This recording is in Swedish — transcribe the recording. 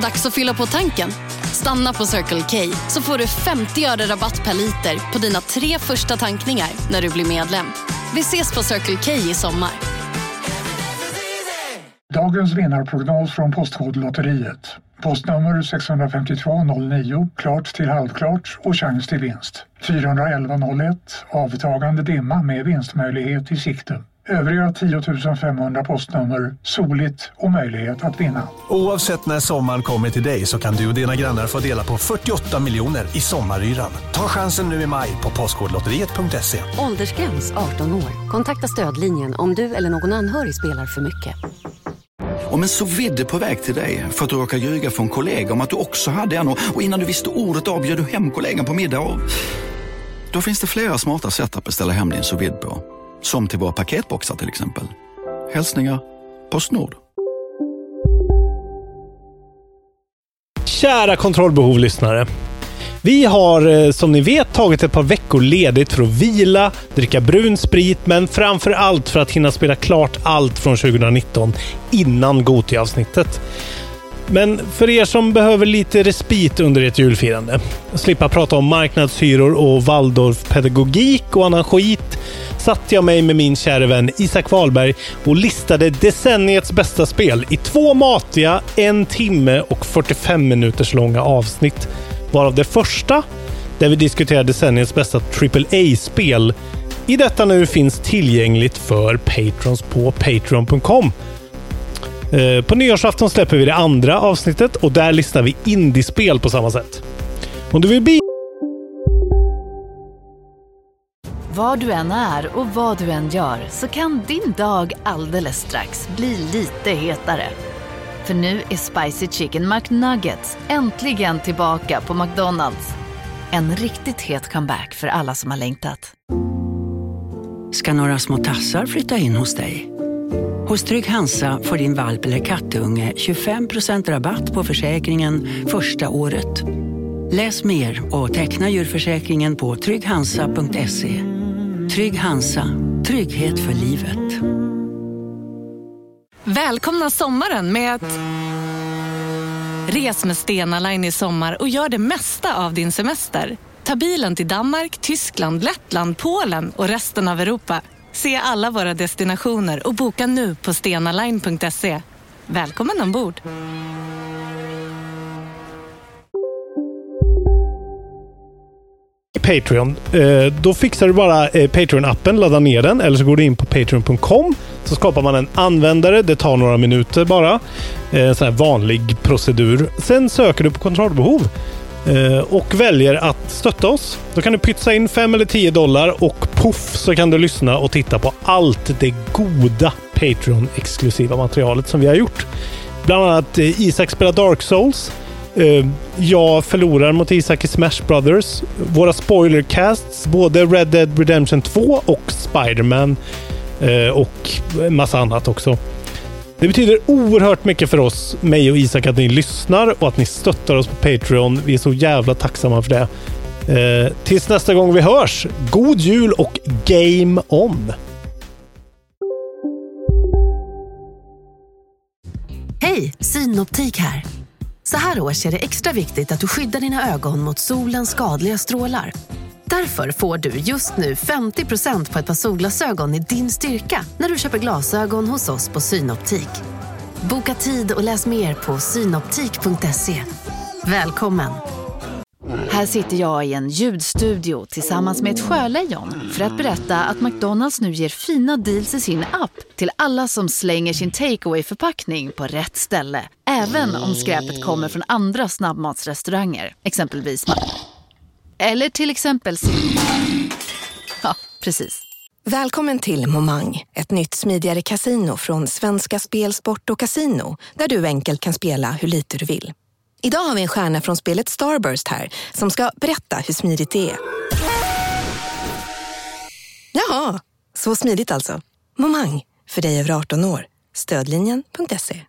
Dags att fylla på tanken. Stanna på Circle K så får du 50 öre rabatt per liter på dina tre första tankningar när du blir medlem. Vi ses på Circle K i sommar. Dagens vinnarprognos från Postkodlotteriet. Postnummer 65209, klart till halvklart och chans till vinst. 41101, avtagande dimma med vinstmöjlighet i sikte. Övriga 10 500 postnummer, soligt och möjlighet att vinna. Oavsett när sommaren kommer till dig så kan du och dina grannar få dela på 48 miljoner i sommaryran. Ta chansen nu i maj på Postkodlotteriet.se. Åldersgräns 18 år. Kontakta stödlinjen om du eller någon anhörig spelar för mycket. Om en så vidde på väg till dig för att du råkar ljuga från kollega om att du också hade en och innan du visste ordet av du hem kollegan på middag och... Då finns det flera smarta sätt att beställa hem din sous på. Som till våra paketboxar till exempel. Hälsningar Postnord. Kära kontrollbehovlyssnare. Vi har eh, som ni vet tagit ett par veckor ledigt för att vila, dricka brun sprit, men framför allt för att hinna spela klart allt från 2019 innan Goti-avsnittet. Men för er som behöver lite respit under ert julfirande, slippa prata om marknadshyror och Waldorfpedagogik och annan skit, satte jag mig med min käre vän Isak Wahlberg och listade decenniets bästa spel i två matiga, en timme och 45 minuters långa avsnitt. Varav det första, där vi diskuterar decenniets bästa AAA-spel, i detta nu finns tillgängligt för patrons på Patreon.com. Eh, På nyårsafton släpper vi det andra avsnittet och där listar vi indiespel på samma sätt. Om du vill bli Var du än är och vad du än gör så kan din dag alldeles strax bli lite hetare. För nu är Spicy Chicken McNuggets äntligen tillbaka på McDonalds. En riktigt het comeback för alla som har längtat. ska några små tassar flytta in hos dig. Hos Trygg Hansa får din valp eller kattunge 25% rabatt på försäkringen första året. Läs mer och teckna djurförsäkringen på trygghansa.se. Trygg Hansa, trygghet för livet. Välkomna sommaren med att... Res med Stena Line i sommar och gör det mesta av din semester. Ta bilen till Danmark, Tyskland, Lettland, Polen och resten av Europa. Se alla våra destinationer och boka nu på stenaline.se. Välkommen ombord! Patreon. Eh, då fixar du bara eh, Patreon-appen, ladda ner den eller så går du in på patreon.com. Så skapar man en användare. Det tar några minuter bara. En sån här vanlig procedur. Sen söker du på kontrollbehov och väljer att stötta oss. Då kan du pytsa in 5 eller 10 dollar och poff så kan du lyssna och titta på allt det goda Patreon-exklusiva materialet som vi har gjort. Bland annat eh, Isak spelar Dark Souls. Eh, jag förlorar mot Isak i Smash Brothers. Våra spoilercasts, både Red Dead Redemption 2 och Spider-Man. Eh, och en massa annat också. Det betyder oerhört mycket för oss, mig och Isak, att ni lyssnar och att ni stöttar oss på Patreon. Vi är så jävla tacksamma för det. Eh, tills nästa gång vi hörs, god jul och game on! Hej, Synoptik här. Så här års är det extra viktigt att du skyddar dina ögon mot solens skadliga strålar. Därför får du just nu 50% på ett par solglasögon i din styrka när du köper glasögon hos oss på Synoptik. Boka tid och läs mer på synoptik.se. Välkommen! Här sitter jag i en ljudstudio tillsammans med ett sjölejon för att berätta att McDonalds nu ger fina deals i sin app till alla som slänger sin takeaway förpackning på rätt ställe. Även om skräpet kommer från andra snabbmatsrestauranger, exempelvis Eller till exempel Ja, precis. Välkommen till Momang, ett nytt smidigare casino från Svenska Spel, Sport och Casino där du enkelt kan spela hur lite du vill. Idag har vi en stjärna från spelet Starburst här som ska berätta hur smidigt det är. Jaha, så smidigt alltså. Momang, för dig över 18 år. Stödlinjen.se.